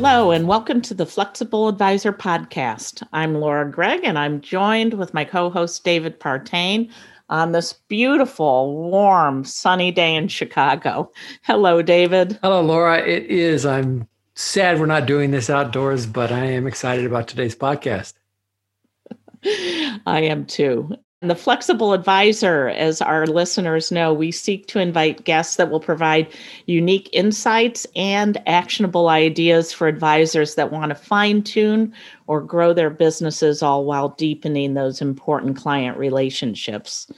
Hello, and welcome to the Flexible Advisor Podcast. I'm Laura Gregg, and I'm joined with my co host David Partain on this beautiful, warm, sunny day in Chicago. Hello, David. Hello, Laura. It is. I'm sad we're not doing this outdoors, but I am excited about today's podcast. I am too. And the Flexible Advisor, as our listeners know, we seek to invite guests that will provide unique insights and actionable ideas for advisors that want to fine tune or grow their businesses, all while deepening those important client relationships.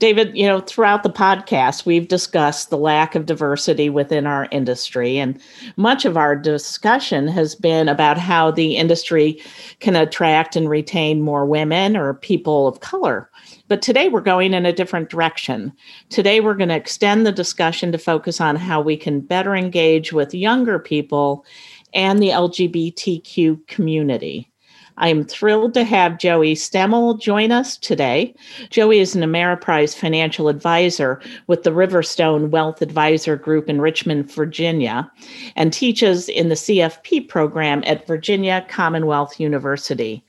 David, you know, throughout the podcast, we've discussed the lack of diversity within our industry. And much of our discussion has been about how the industry can attract and retain more women or people of color. But today we're going in a different direction. Today we're going to extend the discussion to focus on how we can better engage with younger people and the LGBTQ community. I am thrilled to have Joey Stemmle join us today. Joey is an Ameriprise financial advisor with the Riverstone Wealth Advisor Group in Richmond, Virginia, and teaches in the CFP program at Virginia Commonwealth University.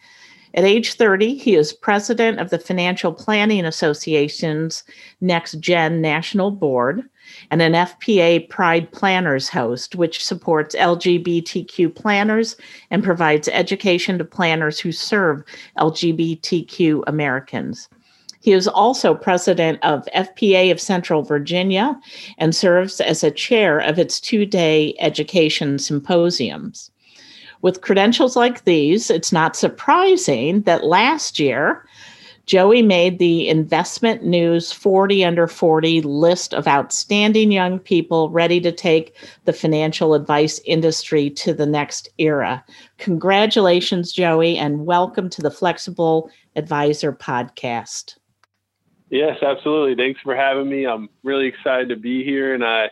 At age 30, he is president of the Financial Planning Association's NexGen National Board and an FPA Pride Planners host, which supports LGBTQ planners and provides education to planners who serve LGBTQ Americans. He is also president of FPA of Central Virginia and serves as a chair of its two day education symposiums. With credentials like these, it's not surprising that last year Joey made the Investment News 40 under 40 list of outstanding young people ready to take the financial advice industry to the next era. Congratulations, Joey, and welcome to the Flexible Advisor podcast. Yes, absolutely. Thanks for having me. I'm really excited to be here, and I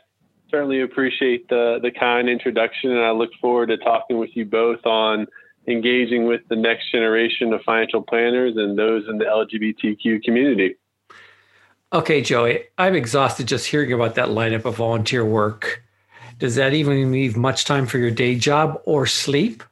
certainly appreciate the, the kind introduction, and I look forward to talking with you both on engaging with the next generation of financial planners and those in the LGBTQ community. Okay, Joey, I'm exhausted just hearing about that lineup of volunteer work. Does that even leave much time for your day job or sleep?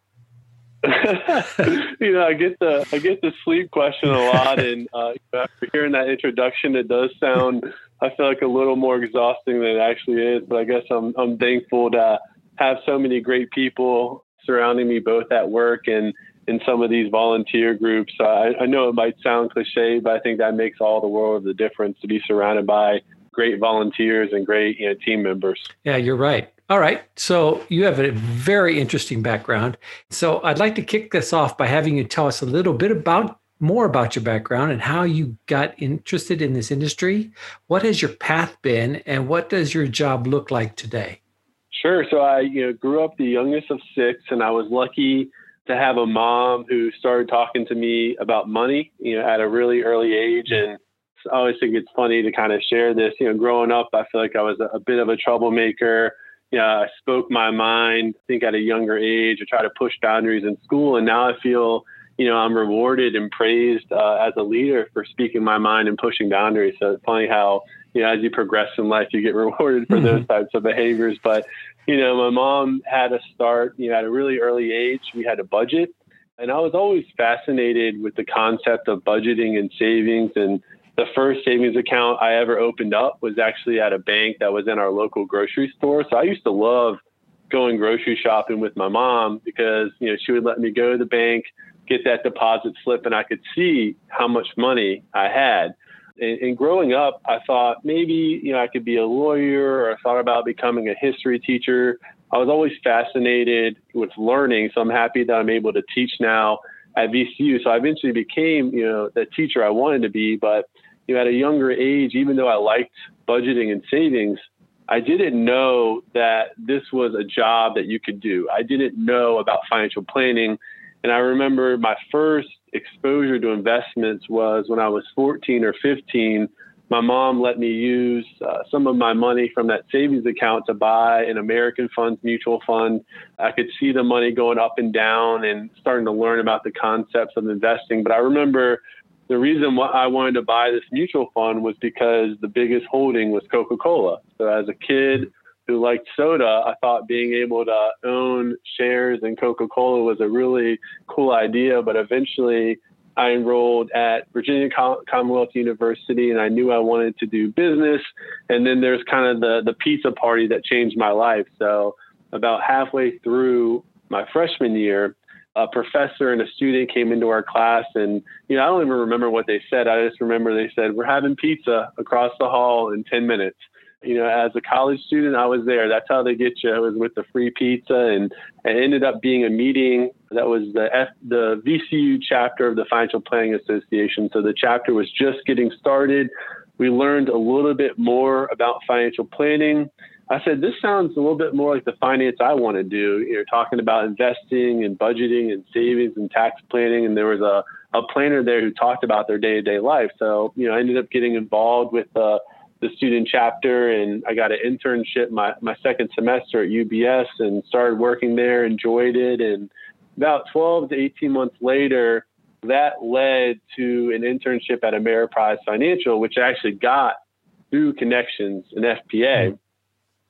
you know, I get the I get the sleep question a lot, and uh, after hearing that introduction, it does sound I feel like a little more exhausting than it actually is. But I guess I'm I'm thankful to have so many great people surrounding me both at work and in some of these volunteer groups. I, I, know it might sound cliche, but I think that makes all the world of the difference to be surrounded by great volunteers and great you know, team members. Yeah, you're right. All right. So you have a very interesting background. So I'd like to kick this off by having you tell us a little bit about more about your background and how you got interested in this industry. What has your path been and what does your job look like today? Sure. So I, you know, grew up the youngest of six, and I was lucky to have a mom who started talking to me about money, you know, at a really early age. And I always think it's funny to kind of share this. You know, growing up, I feel like I was a, a bit of a troublemaker. Yeah, I spoke my mind. I think at a younger age, I tried to push boundaries in school, and now I feel, you know, I'm rewarded and praised uh, as a leader for speaking my mind and pushing boundaries. So it's funny how you know, as you progress in life, you get rewarded for mm-hmm. those types of behaviors. But you know, my mom had us start, you know, at a really early age. We had a budget. And I was always fascinated with the concept of budgeting and savings. And the first savings account I ever opened up was actually at a bank that was in our local grocery store. So I used to love going grocery shopping with my mom because, you know, she would let me go to the bank, get that deposit slip, and I could see how much money I had and, and growing up, I thought maybe you know I could be a lawyer, or I thought about becoming a history teacher. I was always fascinated with learning, so I'm happy that I'm able to teach now at VCU. So I eventually became, you know, the teacher I wanted to be. But you know, at a younger age, even though I liked budgeting and savings, I didn't know that this was a job that you could do. I didn't know about financial planning And I remember my first exposure to investments was when I was 14 or 15. My mom let me use uh, some of my money from that savings account to buy an American Funds mutual fund. I could see the money going up and down and starting to learn about the concepts of investing. But I remember the reason why I wanted to buy this mutual fund was because the biggest holding was Coca Cola. So as a kid, who liked soda, I thought being able to own shares in Coca Cola was a really cool idea. But eventually, I enrolled at Virginia Commonwealth University and I knew I wanted to do business. And then there's kind of the, the pizza party that changed my life. So, about halfway through my freshman year, a professor and a student came into our class and you know i don't even remember what they said i just remember they said we're having pizza across the hall in 10 minutes you know, as a college student, I was there. That's how they get you. I was with the free pizza, and it ended up being a meeting that was the F, the VCU chapter of the Financial Planning Association. So the chapter was just getting started. We learned a little bit more about financial planning. I said, this sounds a little bit more like the finance I want to do. You're talking about investing and budgeting and savings and tax planning. And there was a, a planner there who talked about their day to day life. So, you know, I ended up getting involved with uh, the student chapter and I got an internship my, my second semester at UBS and started working there, enjoyed it. And about 12 to 18 months later, that led to an internship at Ameriprise Financial, which I actually got through connections in FPA.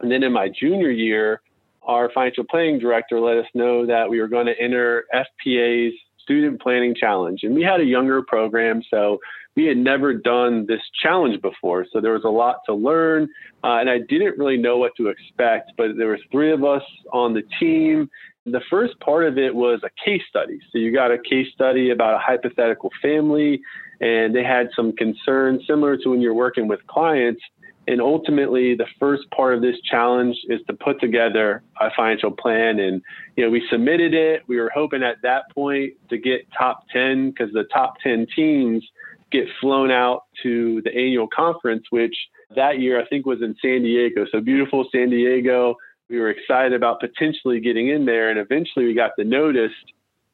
And then in my junior year, our financial planning director let us know that we were going to enter FPA's student planning challenge. And we had a younger program, so we had never done this challenge before. So there was a lot to learn, uh, and I didn't really know what to expect. But there was three of us on the team. The first part of it was a case study. So you got a case study about a hypothetical family, and they had some concerns similar to when you're working with clients. And ultimately, the first part of this challenge is to put together a financial plan. And, you know, we submitted it. We were hoping at that point to get top 10 because the top 10 teams get flown out to the annual conference, which that year I think was in San Diego. So beautiful San Diego. We were excited about potentially getting in there. And eventually we got the notice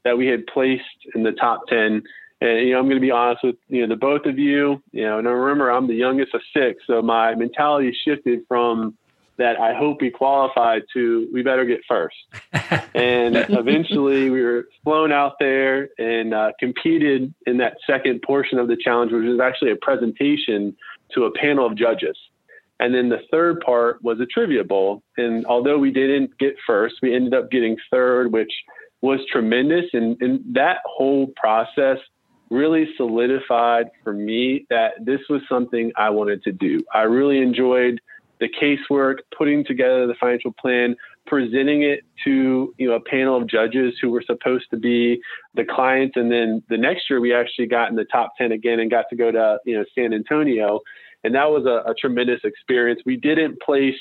that we had placed in the top 10 and you know, I'm going to be honest with you know the both of you. You know, and remember, I'm the youngest of six, so my mentality shifted from that I hope we qualify to we better get first. and eventually, we were flown out there and uh, competed in that second portion of the challenge, which was actually a presentation to a panel of judges. And then the third part was a trivia bowl. And although we didn't get first, we ended up getting third, which was tremendous. And, and that whole process really solidified for me that this was something I wanted to do. I really enjoyed the casework, putting together the financial plan, presenting it to you know a panel of judges who were supposed to be the clients, and then the next year we actually got in the top ten again and got to go to you know San Antonio, and that was a, a tremendous experience. We didn't place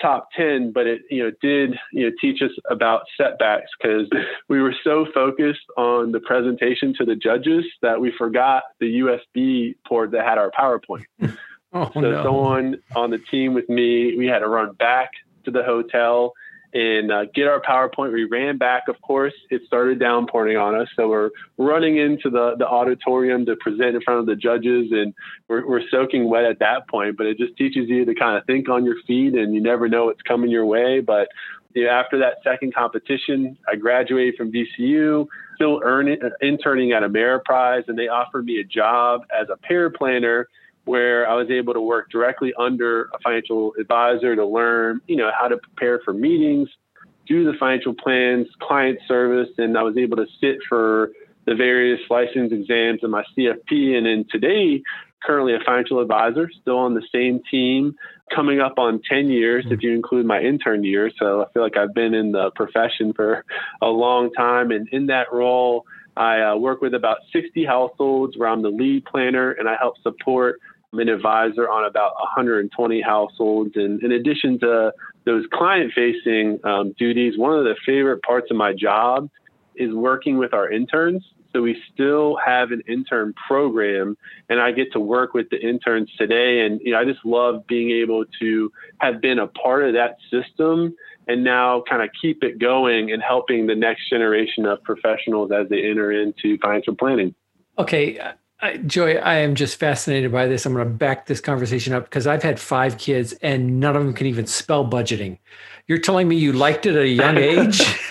top 10 but it you know did you know teach us about setbacks because we were so focused on the presentation to the judges that we forgot the usb port that had our powerpoint oh, so no. someone on the team with me we had to run back to the hotel and uh, get our PowerPoint. We ran back, of course. It started downpouring on us. So we're running into the, the auditorium to present in front of the judges, and we're, we're soaking wet at that point. But it just teaches you to kind of think on your feet, and you never know what's coming your way. But you know, after that second competition, I graduated from VCU, still earning, interning at Ameriprise, and they offered me a job as a paraplanner where I was able to work directly under a financial advisor to learn, you know, how to prepare for meetings, do the financial plans, client service, and I was able to sit for the various license exams in my CFP. And then today, currently a financial advisor, still on the same team, coming up on 10 years if you include my intern year. So I feel like I've been in the profession for a long time. And in that role, I uh, work with about 60 households where I'm the lead planner and I help support an advisor on about 120 households. And in addition to those client facing um, duties, one of the favorite parts of my job is working with our interns. So we still have an intern program, and I get to work with the interns today. And you know, I just love being able to have been a part of that system and now kind of keep it going and helping the next generation of professionals as they enter into financial planning. Okay. Joey, I am just fascinated by this. I'm going to back this conversation up because I've had five kids and none of them can even spell budgeting. You're telling me you liked it at a young age?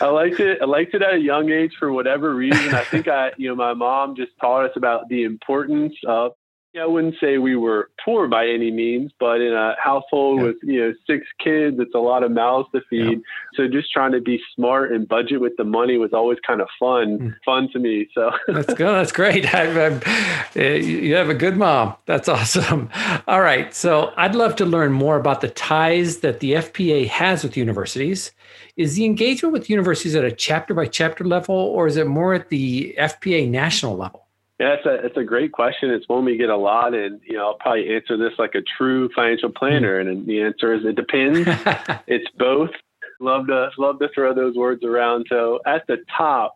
I liked it. I liked it at a young age for whatever reason. I think I, you know, my mom just taught us about the importance of I wouldn't say we were poor by any means, but in a household yeah. with you know six kids, it's a lot of mouths to feed. Yeah. So just trying to be smart and budget with the money was always kind of fun, mm. fun to me. So that's good. That's great. I, I, eh, you have a good mom. That's awesome. All right. So I'd love to learn more about the ties that the FPA has with universities. Is the engagement with universities at a chapter by chapter level, or is it more at the FPA national level? Yeah, it's a it's a great question. It's one we get a lot, and you know I'll probably answer this like a true financial planner, and the answer is it depends. it's both. Love to love to throw those words around. So at the top,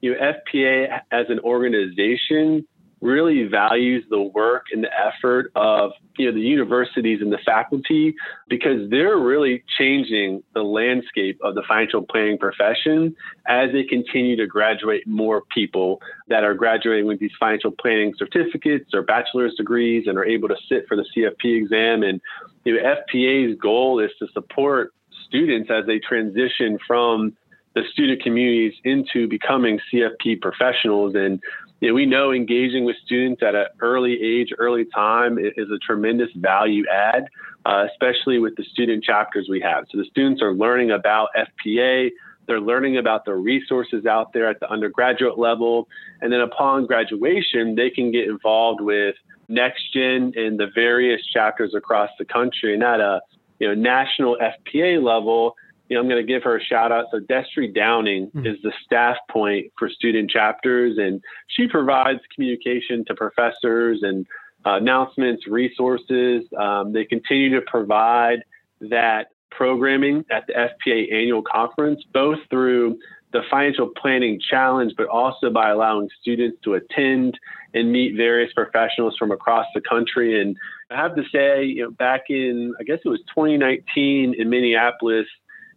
you know, FPA as an organization really values the work and the effort of you know the universities and the faculty because they're really changing the landscape of the financial planning profession as they continue to graduate more people that are graduating with these financial planning certificates or bachelor's degrees and are able to sit for the CFP exam. And you know, FPA's goal is to support students as they transition from the student communities into becoming CFP professionals. And you know, we know engaging with students at an early age, early time is a tremendous value add, uh, especially with the student chapters we have. So the students are learning about FPA, they're learning about the resources out there at the undergraduate level, and then upon graduation, they can get involved with NexGen and the various chapters across the country. And at a you know national FPA level, you know, I'm going to give her a shout out. So Destry Downing mm-hmm. is the staff point for student chapters, and she provides communication to professors and uh, announcements, resources. Um, they continue to provide that programming at the FPA annual conference, both through the financial planning challenge, but also by allowing students to attend and meet various professionals from across the country. And I have to say, you know, back in, I guess it was 2019 in Minneapolis,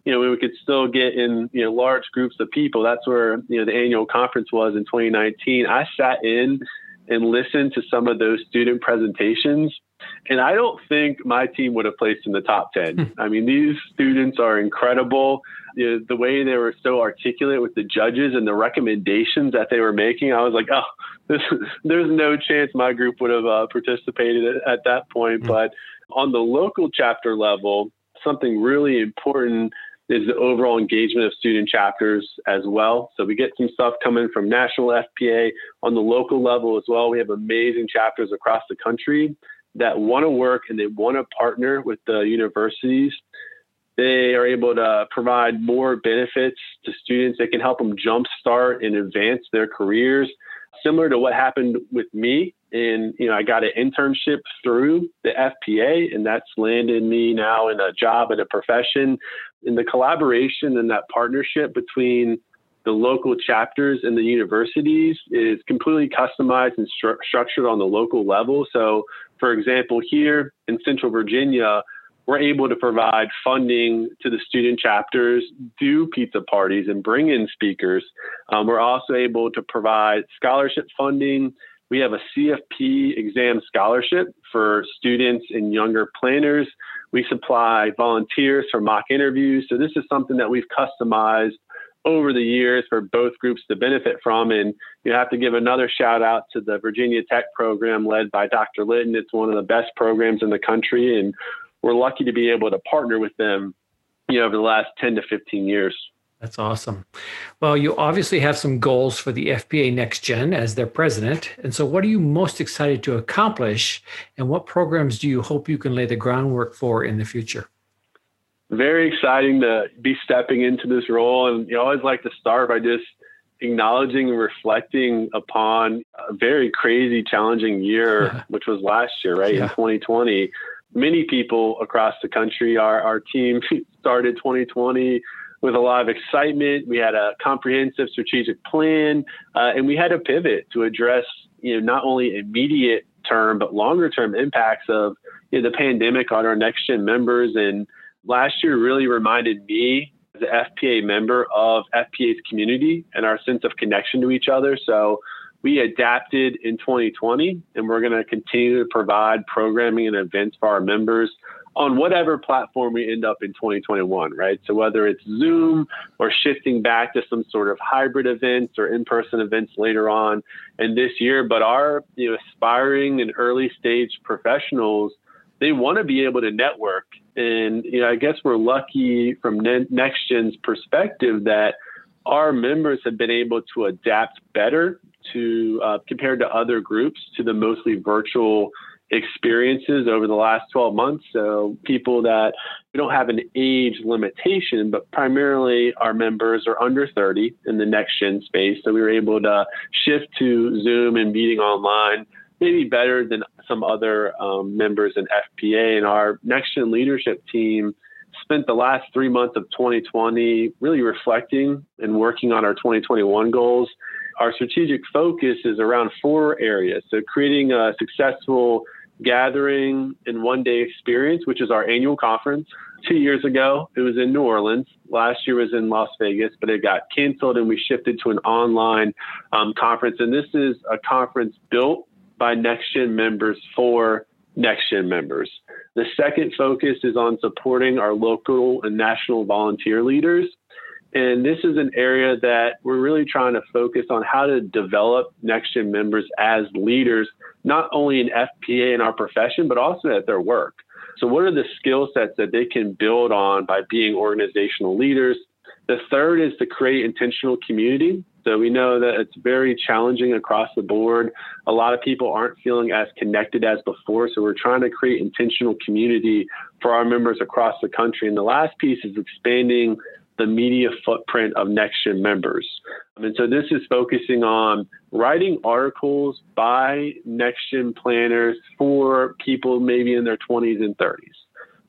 you know, we could still get in, you know, large groups of people. That's where, you know, the annual conference was in 2019. I sat in and listened to some of those student presentations. And I don't think my team would have placed in the top 10. Hmm. I mean, these students are incredible. You know, the way they were so articulate with the judges and the recommendations that they were making, I was like, oh, this, there's no chance my group would have uh, participated at, at, that point. Mm-hmm. But on the local chapter level, something really important is the overall engagement of student chapters as well. So we get some stuff coming from national FPA on the local level as well. We have amazing chapters across the country that want to work and they want to partner with the universities. They are able to provide more benefits to students. They can help them jumpstart and advance their careers similar to what happened with me. And, you know, I got an internship through the FPA, and that's landed me now in a job in a profession. In the collaboration and that partnership between the local chapters and the universities is completely customized and stru- structured on the local level. So, for example, here in Central Virginia, we're able to provide funding to the student chapters, do pizza parties, and bring in speakers. Um, we're also able to provide scholarship funding. We have a CFP exam scholarship for students and younger planners. We supply volunteers for mock interviews. So, this is something that we've customized over the years for both groups to benefit from. And you have to give another shout out to the Virginia Tech program led by Dr. Lytton. It's one of the best programs in the country. And we're lucky to be able to partner with them, you know, over the last 10 to 15 years. That's awesome. Well, you obviously have some goals for the FPA Next Gen as their president. And so, what are you most excited to accomplish, and what programs do you hope you can lay the groundwork for in the future? Very exciting to be stepping into this role. And you always like to start by just acknowledging and reflecting upon a very crazy, challenging year, yeah. which was last year, right? Yeah. In 2020 many people across the country. Our, our team started 2020 with a lot of excitement. We had a comprehensive strategic plan, uh, and we had to pivot to address, you know, not only immediate term but longer term impacts of you know, the pandemic on our next gen members. And last year really reminded me as an FPA member of FPA's community and our sense of connection to each other. So we adapted in 2020 and we're going to continue to provide programming and events for our members on whatever platform we end up in 2021, right? So whether it's Zoom or shifting back to some sort of hybrid events or in-person events later on and this year, but our you know aspiring and early stage professionals, they want to be able to network. And you know, I guess we're lucky from NexGen's perspective that our members have been able to adapt better to uh, compared to other groups to the mostly virtual experiences over the last 12 months. So people that we don't have an age limitation, but primarily our members are under 30 in the next gen space. So we were able to shift to Zoom and meeting online, maybe better than some other um, members in FPA. And our next gen leadership team spent the last three months of 2020 really reflecting and working on our 2021 goals. Our strategic focus is around four areas. So creating a successful gathering and one day experience, which is our annual conference. Two years ago, it was in New Orleans. Last year was in Las Vegas, but it got canceled and we shifted to an online um, conference. And this is a conference built by NexGen members for NexGen members. The second focus is on supporting our local and national volunteer leaders and this is an area that we're really trying to focus on how to develop NexGen members as leaders, not only in FPA in our profession, but also at their work. So, what are the skill sets that they can build on by being organizational leaders? The third is to create intentional community. So, we know that it's very challenging across the board. A lot of people aren't feeling as connected as before. So, we're trying to create intentional community for our members across the country. And the last piece is expanding the media footprint of NexGen members. And so this is focusing on writing articles by NexGen planners for people maybe in their 20s and 30s.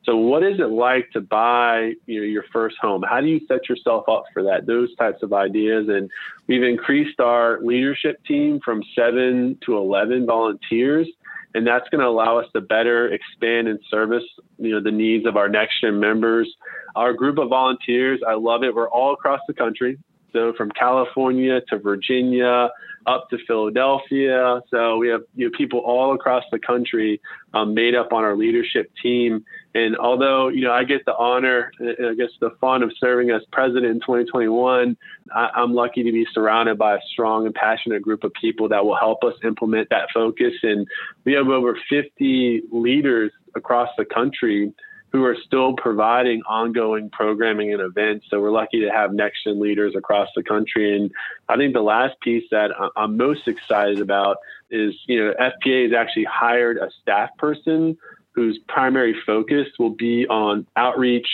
So what is it like to buy you know, your first home? How do you set yourself up for that? Those types of ideas. And we've increased our leadership team from seven to 11 volunteers and that's going to allow us to better expand and service you know the needs of our next gen members our group of volunteers i love it we're all across the country so from california to virginia up to Philadelphia. So we have you know, people all across the country um, made up on our leadership team. And although you know I get the honor, uh, I guess the fun of serving as president in 2021, I, I'm lucky to be surrounded by a strong and passionate group of people that will help us implement that focus. And we have over 50 leaders across the country who are still providing ongoing programming and events. So we're lucky to have next gen leaders across the country. And I think the last piece that I'm most excited about is, you know, FPA has actually hired a staff person whose primary focus will be on outreach,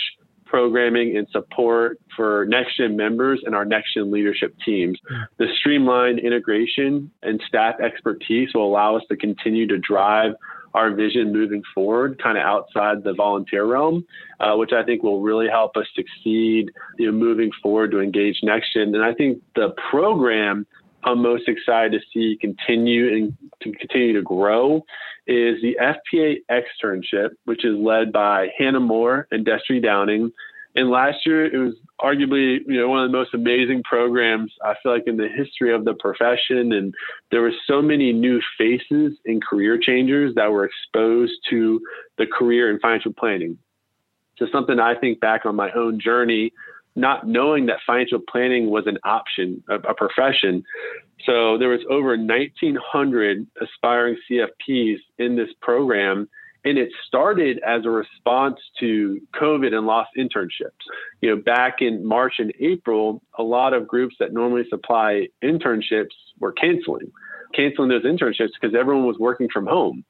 programming, and support for next gen members and our next gen leadership teams. The streamlined integration and staff expertise will allow us to continue to drive our vision moving forward, kind of outside the volunteer realm, uh, which I think will really help us succeed you know, moving forward to engage NexGen. And I think the program I'm most excited to see continue and to continue to grow is the FPA externship, which is led by Hannah Moore and Destry Downing. And last year, it was arguably you know one of the most amazing programs I feel like in the history of the profession. And there were so many new faces and career changers that were exposed to the career in financial planning. So something I think back on my own journey, not knowing that financial planning was an option, a, a profession. So there was over 1,900 aspiring CFPs in this program and it started as a response to COVID and lost internships. You know, back in March and April, a lot of groups that normally supply internships were canceling, canceling those internships because everyone was working from home.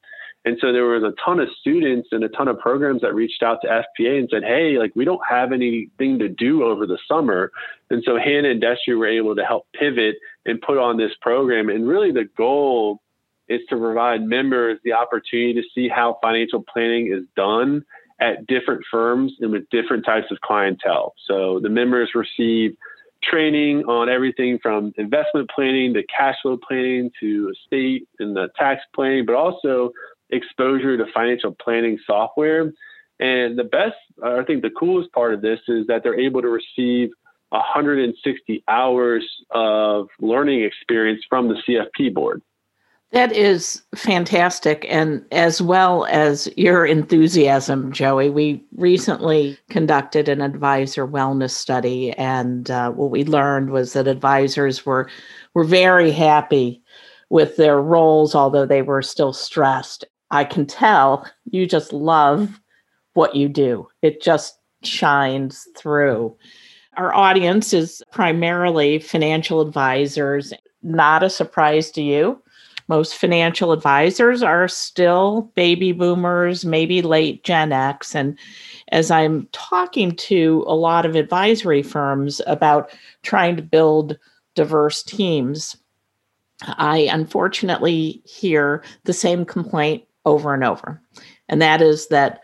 And so there was a ton of students and a ton of programs that reached out to FPA and said, Hey, like we don't have anything to do over the summer. And so Hannah and Destry were able to help pivot and put on this program. And really the goal is to provide members the opportunity to see how financial planning is done at different firms and with different types of clientele. So the members receive training on everything from investment planning to cash flow planning to estate and the tax planning, but also exposure to financial planning software. And the best, I think the coolest part of this is that they're able to receive 160 hours of learning experience from the CFP board. That is fantastic. And as well as your enthusiasm, Joey, we recently conducted an advisor wellness study. And uh, what we learned was that advisors were, were very happy with their roles, although they were still stressed. I can tell you just love what you do, it just shines through. Our audience is primarily financial advisors, not a surprise to you most financial advisors are still baby boomers, maybe late Gen X. And as I'm talking to a lot of advisory firms about trying to build diverse teams, I unfortunately hear the same complaint over and over. And that is that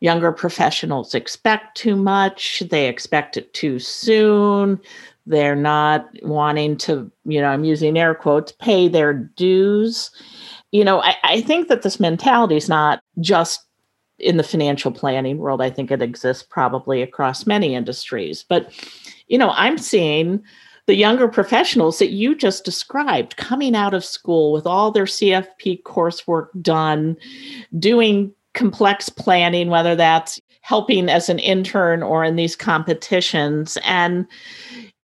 younger professionals expect too much, they expect it too soon, they're not wanting to, you know, I'm using air quotes, pay their dues. You know, I, I think that this mentality is not just in the financial planning world. I think it exists probably across many industries. But, you know, I'm seeing the younger professionals that you just described coming out of school with all their CFP coursework done, doing complex planning, whether that's helping as an intern or in these competitions. And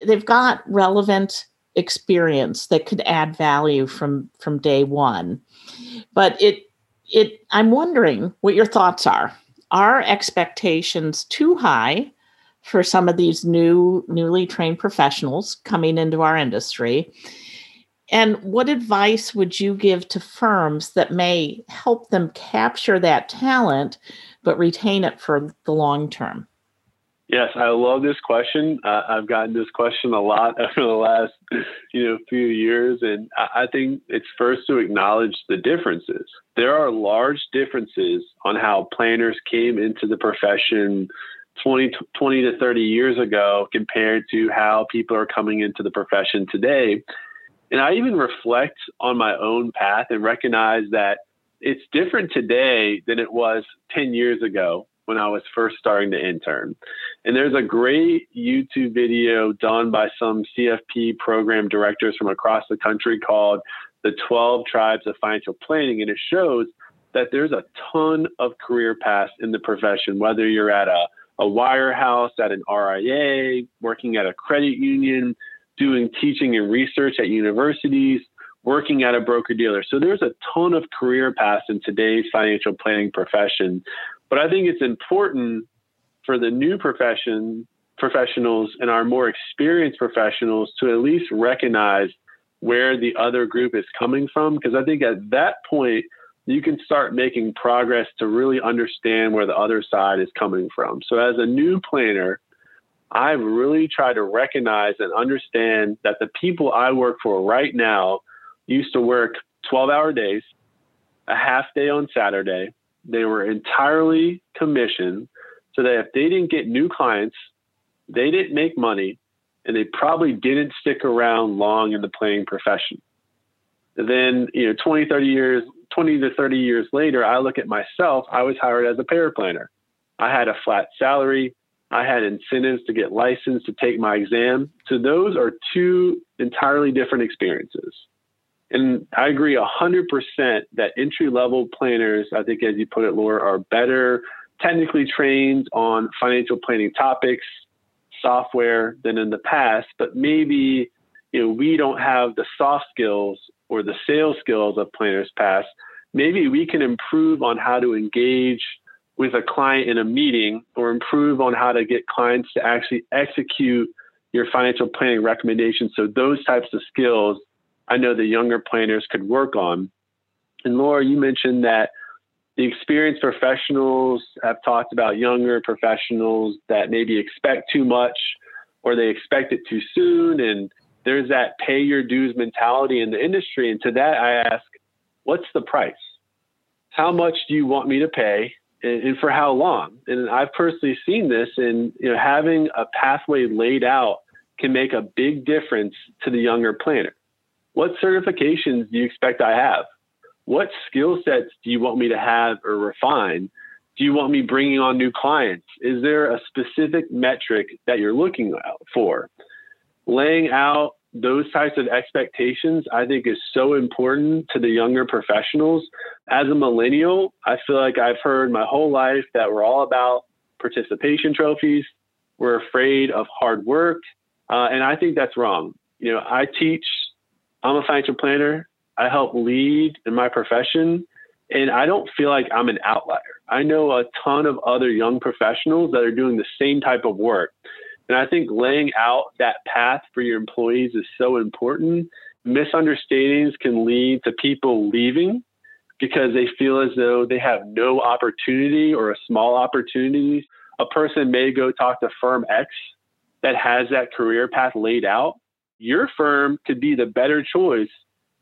they've got relevant experience that could add value from from day one but it it i'm wondering what your thoughts are are expectations too high for some of these new newly trained professionals coming into our industry and what advice would you give to firms that may help them capture that talent but retain it for the long term Yes, I love this question. Uh, I've gotten this question a lot over the last, you know, few years, and I think it's first to acknowledge the differences. There are large differences on how planners came into the profession 20, 20 to 30 years ago compared to how people are coming into the profession today. And I even reflect on my own path and recognize that it's different today than it was 10 years ago when I was first starting to intern. And there's a great YouTube video done by some CFP program directors from across the country called The 12 Tribes of Financial Planning. And it shows that there's a ton of career paths in the profession, whether you're at a, a wirehouse, at an RIA, working at a credit union, doing teaching and research at universities, working at a broker dealer. So there's a ton of career paths in today's financial planning profession. But I think it's important for the new profession professionals and our more experienced professionals to at least recognize where the other group is coming from because I think at that point you can start making progress to really understand where the other side is coming from. So as a new planner, I've really tried to recognize and understand that the people I work for right now used to work 12 hour days, a half day on Saturday, they were entirely commission so that if they didn't get new clients, they didn't make money and they probably didn't stick around long in the planning profession. Then, you know, 20, 30 years, 20 to 30 years later, I look at myself, I was hired as a paraplanner. I had a flat salary. I had incentives to get licensed to take my exam. So those are two entirely different experiences. And I agree 100% that entry level planners, I think, as you put it, Laura, are better technically trained on financial planning topics, software than in the past. But maybe, you know, we don't have the soft skills or the sales skills of planners past. Maybe we can improve on how to engage with a client in a meeting or improve on how to get clients to actually execute your financial planning recommendations. So those types of skills I know the younger planners could work on. And Laura, you mentioned that the experienced professionals have talked about younger professionals that maybe expect too much or they expect it too soon. And there's that pay your dues mentality in the industry. And to that, I ask, what's the price? How much do you want me to pay? And, for how long? And I've personally seen this, and you know, having a pathway laid out can make a big difference to the younger planner what certifications do you expect I have? what skill sets do you want me to have or refine? Do you want me bringing on new clients? Is there a specific metric that you're looking for? Laying out those types of expectations, I think, is so important to the younger professionals. As a millennial, I feel like I've heard my whole life that we're all about participation trophies. We're afraid of hard work. Uh, and I think that's wrong. You know, I teach, I'm a financial planner. I help lead in my profession. And I don't feel like I'm an outlier. I know a ton of other young professionals that are doing the same type of work. And I think laying out that path for your employees is so important. Misunderstandings can lead to people leaving because they feel as though they have no opportunity or a small opportunity. A person may go talk to firm X that has that career path laid out. Your firm could be the better choice,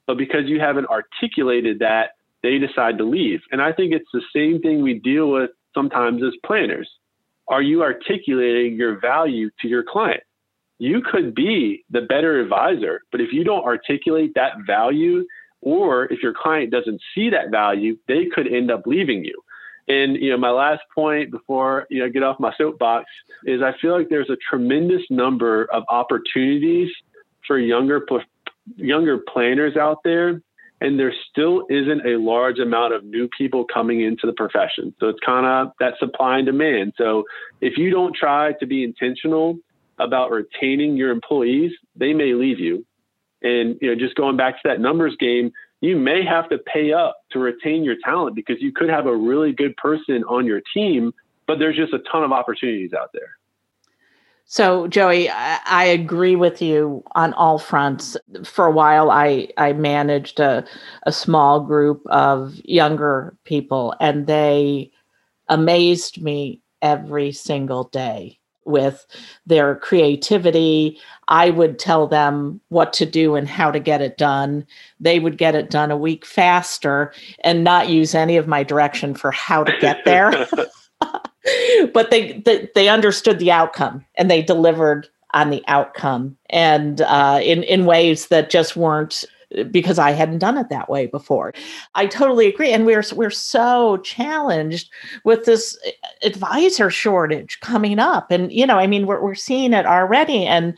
but because you haven't articulated that, they decide to leave. And I think it's the same thing we deal with sometimes as planners. Are you articulating your value to your client? You could be the better advisor, but if you don't articulate that value, or if your client doesn't see that value, they could end up leaving you. And you know, my last point before you know get off my soapbox is I feel like there's a tremendous number of opportunities for younger younger planners out there and there still isn't a large amount of new people coming into the profession. So it's kind of that supply and demand. So if you don't try to be intentional about retaining your employees, they may leave you. And you know, just going back to that numbers game, you may have to pay up to retain your talent because you could have a really good person on your team, but there's just a ton of opportunities out there. So, Joey, I, I, agree with you on all fronts. For a while, I, I managed a, a small group of younger people, and they amazed me every single day with their creativity. I would tell them what to do and how to get it done. They would get it done a week faster and not use any of my direction for how to get there. but they, they, they understood the outcome and they delivered on the outcome. And uh, in in ways that just weren't because I hadn't done it that way before. I totally agree, and we're we're so challenged with this advisor shortage coming up, and you know, I mean, we're we're seeing it already, and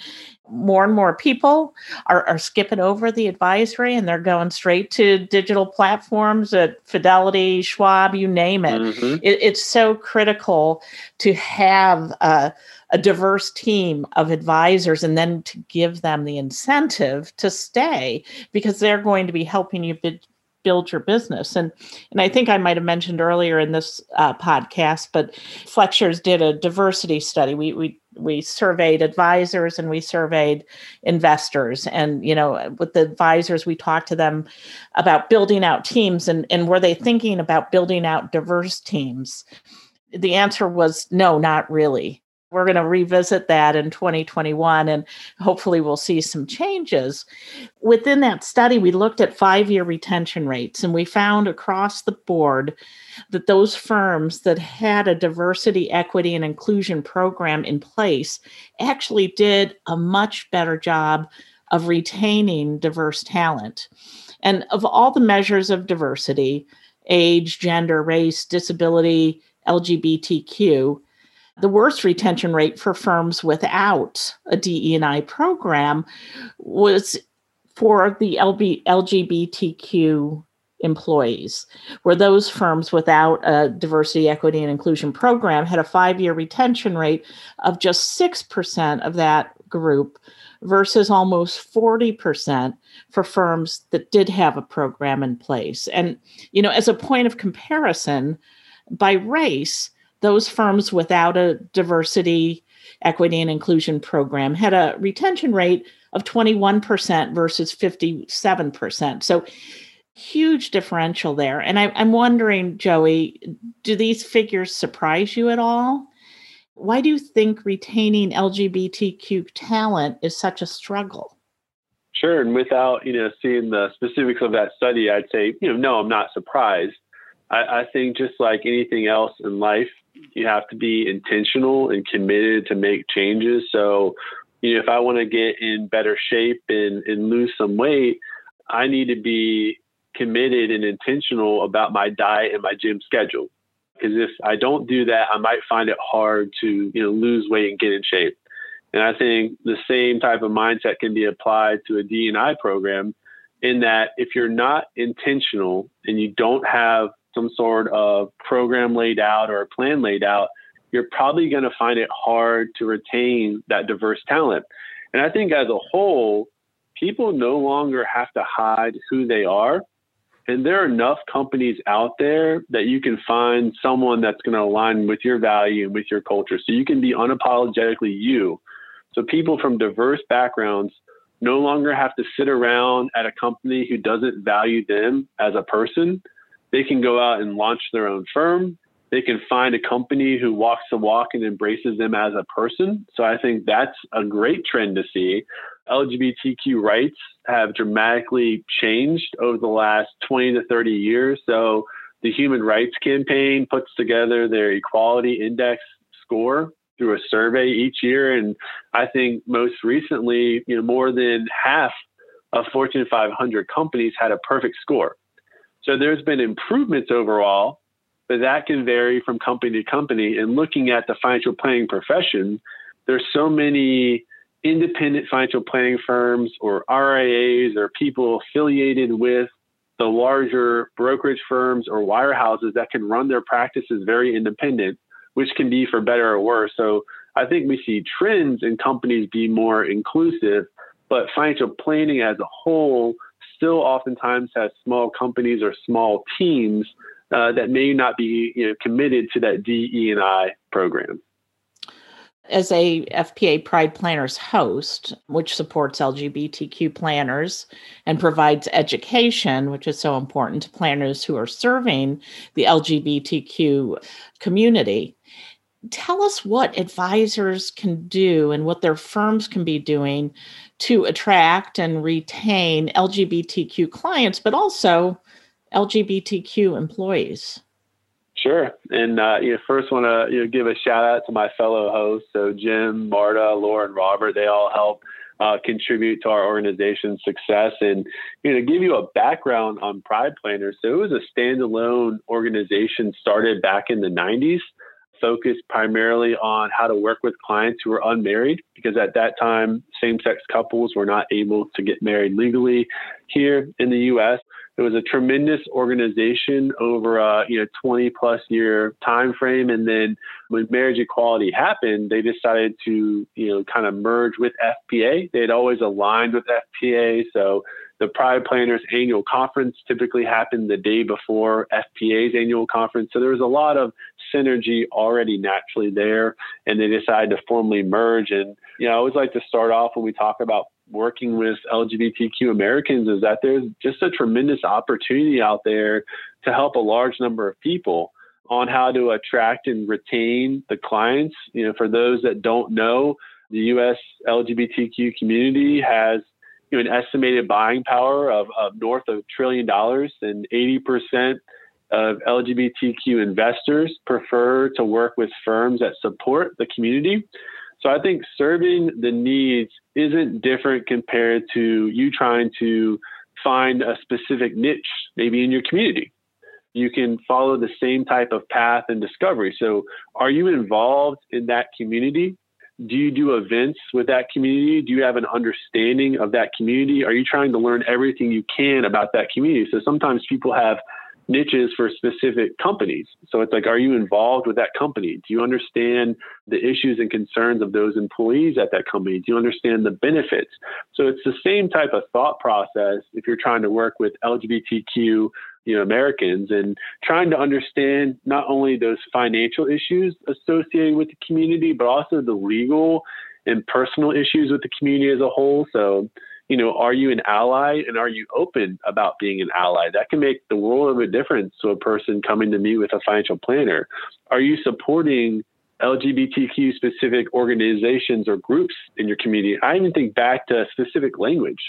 more and more people are, are skipping over the advisory and they're going straight to digital platforms at Fidelity, Schwab, you name it. Mm-hmm. it it's so critical to have a, a diverse team of advisors and then to give them the incentive to stay because they're going to be helping you build your business. And and I think I might have mentioned earlier in this uh, podcast, but FlexShares did a diversity study. We we we surveyed advisors and we surveyed investors and you know with the advisors we talked to them about building out teams and and were they thinking about building out diverse teams the answer was no not really we're going to revisit that in 2021 and hopefully we'll see some changes. Within that study, we looked at five year retention rates and we found across the board that those firms that had a diversity, equity, and inclusion program in place actually did a much better job of retaining diverse talent. And of all the measures of diversity, age, gender, race, disability, LGBTQ, the worst retention rate for firms without a DE&I program was for the LB, LGBTQ employees, where those firms without a diversity, equity, and inclusion program had a five year retention rate of just 6% of that group versus almost 40% for firms that did have a program in place. And, you know, as a point of comparison, by race, those firms without a diversity, equity, and inclusion program had a retention rate of 21% versus 57%. So, huge differential there. And I, am wondering, Joey, do these figures surprise you at all? Why do you think retaining LGBTQ talent is such a struggle? Sure. And without, you know, seeing the specifics of that study, I'd say, you know, no, I'm not surprised. I, I think just like anything else in life, you have to be intentional and committed to make changes. So, you know, if I want to get in better shape and, and lose some weight, I need to be committed and intentional about my diet and my gym schedule. Because if I don't do that, I might find it hard to, you know, lose weight and get in shape. And I think the same type of mindset can be applied to a DNI program in that if you're not intentional and you don't have some sort of program laid out or a plan laid out, you're probably going to find it hard to retain that diverse talent. And I think as a whole, people no longer have to hide who they are. And there are enough companies out there that you can find someone that's going to align with your value and with your culture. So you can be unapologetically you. So people from diverse backgrounds no longer have to sit around at a company who doesn't value them as a person. They can go out and launch their own firm. They can find a company who walks the walk and embraces them as a person. So I think that's a great trend to see. LGBTQ rights have dramatically changed over the last 20 to 30 years. So the Human Rights Campaign puts together their equality index score through a survey each year. And I think most recently, you know, more than half of Fortune 500 companies had a perfect score. So there's been improvements overall, but that can vary from company to company. And looking at the financial planning profession, there's so many independent financial planning firms or RIAs or people affiliated with the larger brokerage firms or wirehouses that can run their practices very independent, which can be for better or worse. So I think we see trends in companies be more inclusive, but financial planning as a whole still oftentimes has small companies or small teams uh, that may not be you know, committed to that DE and I program as a FPA Pride Planners host, which supports LGBTQ planners and provides education, which is so important to planners who are serving the LGBTQ community. Tell us what advisors can do and what their firms can be doing to attract and retain LGBTQ clients, but also LGBTQ employees. Sure. And uh, you know, first want to you know, give a shout out to my fellow hosts. So Jim, Marta, Laura, and Robert. They all help uh, contribute to our organization's success. And you know, to give you a background on Pride Planners, so it was a standalone organization started back in the 90s, focused primarily on how to work with clients who were unmarried, because at that time, same-sex couples were not able to get married legally here in the U.S. It was a tremendous organization over a you know 20 plus year time frame, and then when marriage equality happened, they decided to you know kind of merge with FPA. They had always aligned with FPA, so the Pride Planners annual conference typically happened the day before FPA's annual conference. So there was a lot of synergy already naturally there, and they decide to formally merge. And you know, I always like to start off when we talk about working with LGBTQ Americans is that there's just a tremendous opportunity out there to help a large number of people on how to attract and retain the clients. You know, for those that don't know, the U.S. LGBTQ community has you know, an estimated buying power of, of north of a trillion dollars, and 80% of LGBTQ investors prefer to work with firms that support the community. So I think serving the needs isn't different compared to you trying to find a specific niche, maybe in your community. You can follow the same type of path and discovery. So, are you involved in that community? Do you do events with that community? Do you have an understanding of that community? Are you trying to learn everything you can about that community? So, sometimes people have niches for specific companies. So it's like, are you involved with that company? Do you understand the issues and concerns of those employees at that company? Do you understand the benefits? So it's the same type of thought process if you're trying to work with LGBTQ you know Americans and trying to understand not only those financial issues associated with the community, but also the legal and personal issues with the community as a whole. So you know, are you an ally and are you open about being an ally? That can make the world of a difference to a person coming to me with a financial planner. Are you supporting LGBTQ specific organizations or groups in your community? I even think back to specific language.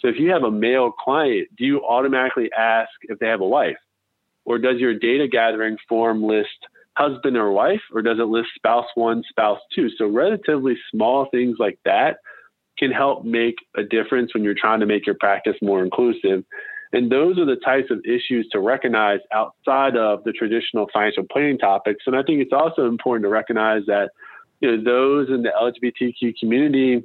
So if you have a male client, do you automatically ask if they have a wife? Or does your data gathering form list husband or wife, or does it list spouse one, spouse two? So relatively small things like that can help make a difference when you're trying to make your practice more inclusive. And those are the types of issues to recognize outside of the traditional financial planning topics. And I think it's also important to recognize that you know those in the LGBTQ community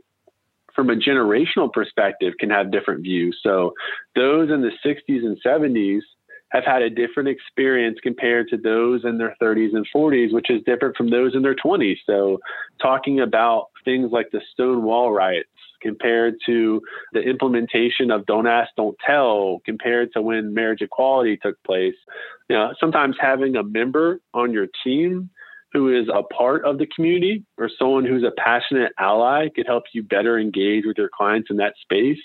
from a generational perspective can have different views. So those in the 60s and 70s have had a different experience compared to those in their 30s and 40s, which is different from those in their 20s. So, talking about things like the Stonewall riots compared to the implementation of Don't Ask, Don't Tell, compared to when marriage equality took place, you know, sometimes having a member on your team who is a part of the community or someone who's a passionate ally could help you better engage with your clients in that space.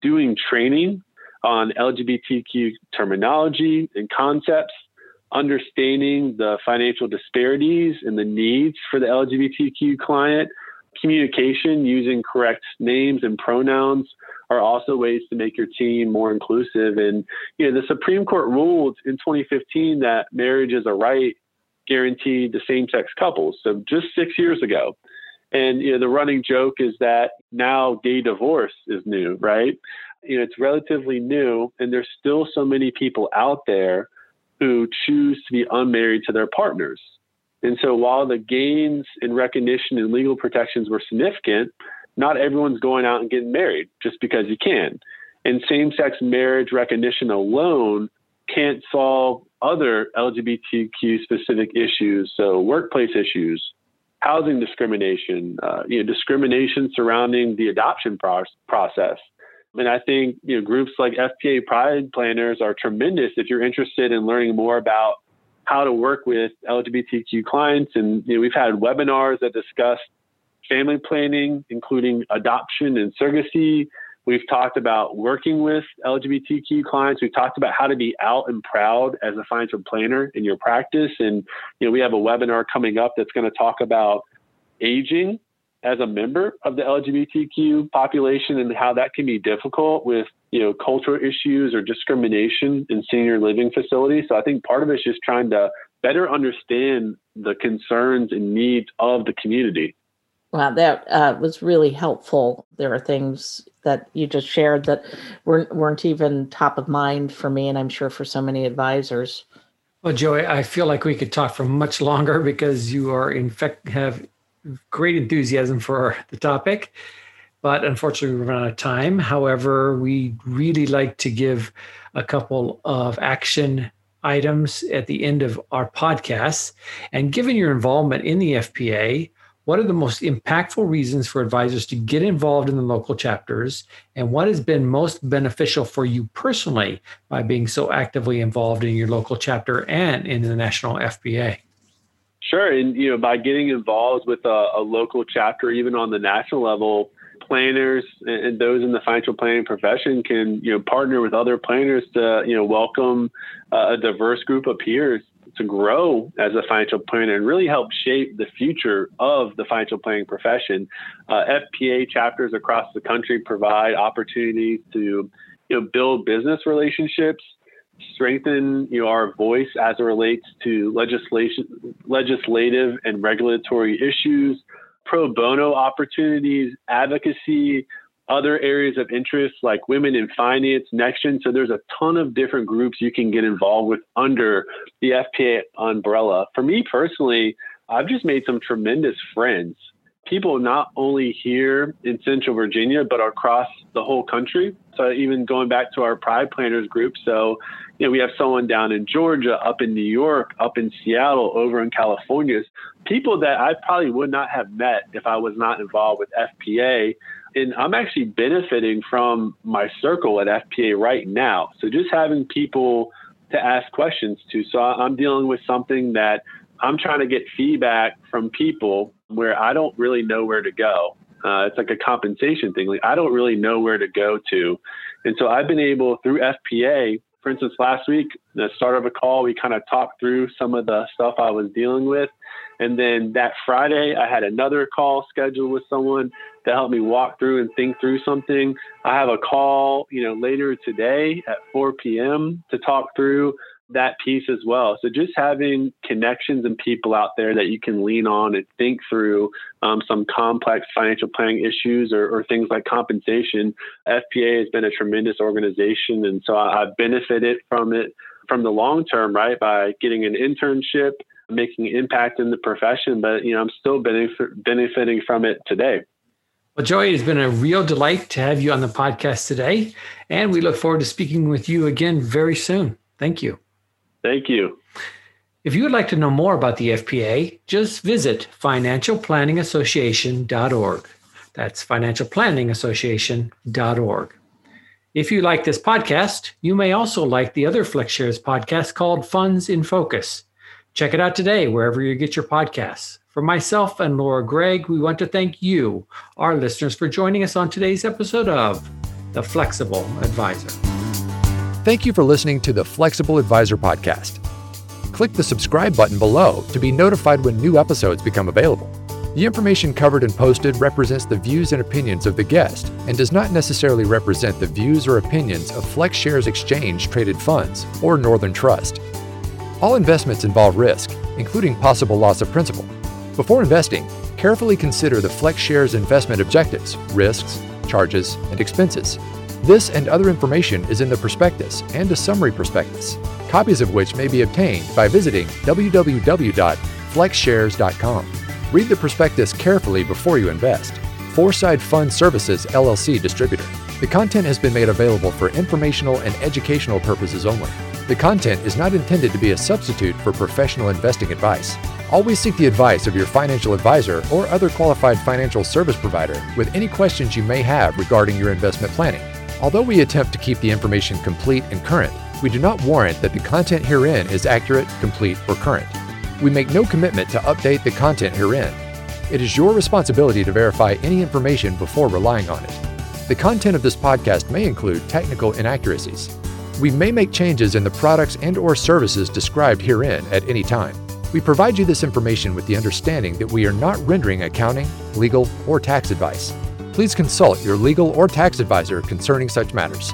Doing training on LGBTQ terminology and concepts, understanding the financial disparities and the needs for the LGBTQ client, communication using correct names and pronouns are also ways to make your team more inclusive. And you know, the Supreme Court ruled in 2015 that marriage is a right guaranteed to same-sex couples. So just six years ago. And you know, the running joke is that now gay divorce is new, right? you know, it's relatively new, and there's still so many people out there who choose to be unmarried to their partners. And so while the gains in recognition and legal protections were significant, not everyone's going out and getting married just because you can. And same sex marriage recognition alone can't solve other LGBTQ specific issues. So, workplace issues, housing discrimination, uh, you know, discrimination surrounding the adoption pro- process. And I think you know groups like FPA Pride Planners are tremendous if you're interested in learning more about how to work with LGBTQ clients. And you know, we've had webinars that discuss family planning, including adoption and surrogacy. We've talked about working with LGBTQ clients. We've talked about how to be out and proud as a financial planner in your practice. And you know, we have a webinar coming up that's going to talk about aging as a member of the LGBTQ population and how that can be difficult with you know cultural issues or discrimination in senior living facilities. So I think part of it is just trying to better understand the concerns and needs of the community. Wow, that uh, was really helpful. There are things that you just shared that weren't weren't even top of mind for me, and I'm sure for so many advisors. Well, Joey, I feel like we could talk for much longer because you are in fact have great enthusiasm for the topic, but unfortunately, we've run out of time. However, we really like to give a couple of action items at the end of our podcast. And given your involvement in the FPA, what are the most impactful reasons for advisors to get involved in the local chapters? And what has been most beneficial for you personally by being so actively involved in your local chapter and in the national FPA? Sure, and you know, by getting involved with a, a local chapter, even on the national level, planners and those in the financial planning profession can you know partner with other planners to you know welcome a diverse group of peers to grow as a financial planner and really help shape the future of the financial planning profession. Uh, FPA chapters across the country provide opportunities to you know build business relationships strengthen you know, our voice as it relates to legislation, legislative and regulatory issues, pro bono opportunities, advocacy, other areas of interest like women in finance, NexGen. So there's a ton of different groups you can get involved with under the FPA umbrella. For me personally, I've just made some tremendous friends. People not only here in Central Virginia, but across the whole country. So even going back to our Pride Planners group. So you know, we have someone down in Georgia, up in New York, up in Seattle, over in California, people that I probably would not have met if I was not involved with FPA. And I'm actually benefiting from my circle at FPA right now. So just having people to ask questions to. So I'm dealing with something that I'm trying to get feedback from people where I don't really know where to go. Uh, it's like a compensation thing. Like I don't really know where to go to. And so I've been able through FPA for instance, last week, the start of a call, we kind of talked through some of the stuff I was dealing with. And then that Friday, I had another call scheduled with someone to help me walk through and think through something. I have a call, you know, later today at 4 p.m. to talk through that piece as well. So just having connections and people out there that you can lean on and think through um, some complex financial planning issues or, or, things like compensation. FPA has been a tremendous organization, and so I, I've benefited from it from the long term, right? By getting an internship, making impact in the profession, but you know I'm still benefit, benefiting from it today. Well, Joey, it's been a real delight to have you on the podcast today, and we look forward to speaking with you again very soon. Thank you. Thank you. If you would like to know more about the FPA, just visit financialplanningassociation.org. That's financialplanningassociation.org. If you like this podcast, you may also like the other FlexShares podcast called Funds in Focus. Check it out today, wherever you get your podcasts. For myself and Laura Gregg, we want to thank you, our listeners, for joining us on today's episode of The Flexible Advisor. Thank you for listening to the Flexible Advisor podcast. Click the subscribe button below to be notified when new episodes become available. The information covered and posted represents the views and opinions of the guest and does not necessarily represent the views or opinions of FlexShares Exchange Traded Funds or Northern Trust. All investments involve risk, including possible loss of principal. Before investing, carefully consider the FlexShares investment objectives, risks, charges, and expenses. This and other information is in the prospectus and a summary prospectus, copies of which may be obtained by visiting www.flexshares.com. Read the prospectus carefully before you invest. Foreside Fund Services LLC distributor. The content has been made available for informational and educational purposes only. The content is not intended to be a substitute for professional investing advice. Always seek the advice of your financial advisor or other qualified financial service provider with any questions you may have regarding your investment planning. Although we attempt to keep the information complete and current, we do not warrant that the content herein is accurate, complete, or current. We make no commitment to update the content herein. It is your responsibility to verify any information before relying on it. The content of this podcast may include technical inaccuracies. We may make changes in the products and or services described herein at any time. We provide you this information with the understanding that we are not rendering accounting, legal, or tax advice please consult your legal or tax advisor concerning such matters.